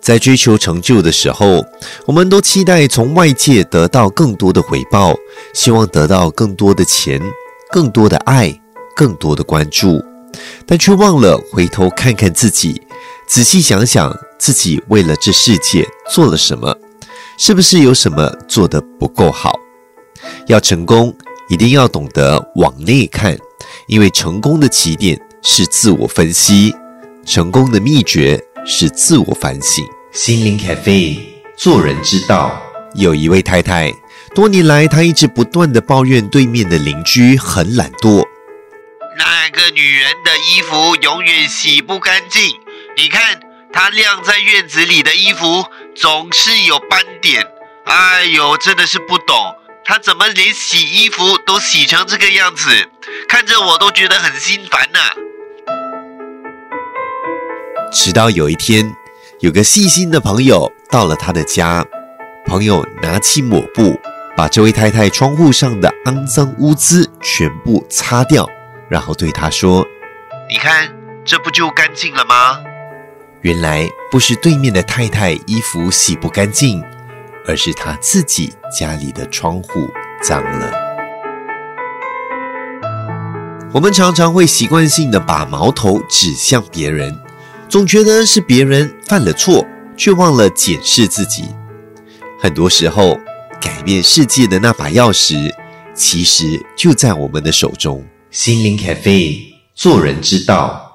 在追求成就的时候，我们都期待从外界得到更多的回报，希望得到更多的钱、更多的爱、更多的关注，但却忘了回头看看自己，仔细想想自己为了这世界做了什么，是不是有什么做得不够好？要成功，一定要懂得往内看，因为成功的起点是自我分析，成功的秘诀。是自我反省。心灵咖啡，做人之道。有一位太太，多年来她一直不断的抱怨对面的邻居很懒惰。那个女人的衣服永远洗不干净，你看她晾在院子里的衣服总是有斑点。哎呦，真的是不懂，她怎么连洗衣服都洗成这个样子？看着我都觉得很心烦呐。直到有一天，有个细心的朋友到了他的家，朋友拿起抹布，把这位太太窗户上的肮脏污渍全部擦掉，然后对他说：“你看，这不就干净了吗？”原来不是对面的太太衣服洗不干净，而是她自己家里的窗户脏了。我们常常会习惯性的把矛头指向别人。总觉得是别人犯了错，却忘了检视自己。很多时候，改变世界的那把钥匙，其实就在我们的手中。心灵咖啡，做人之道。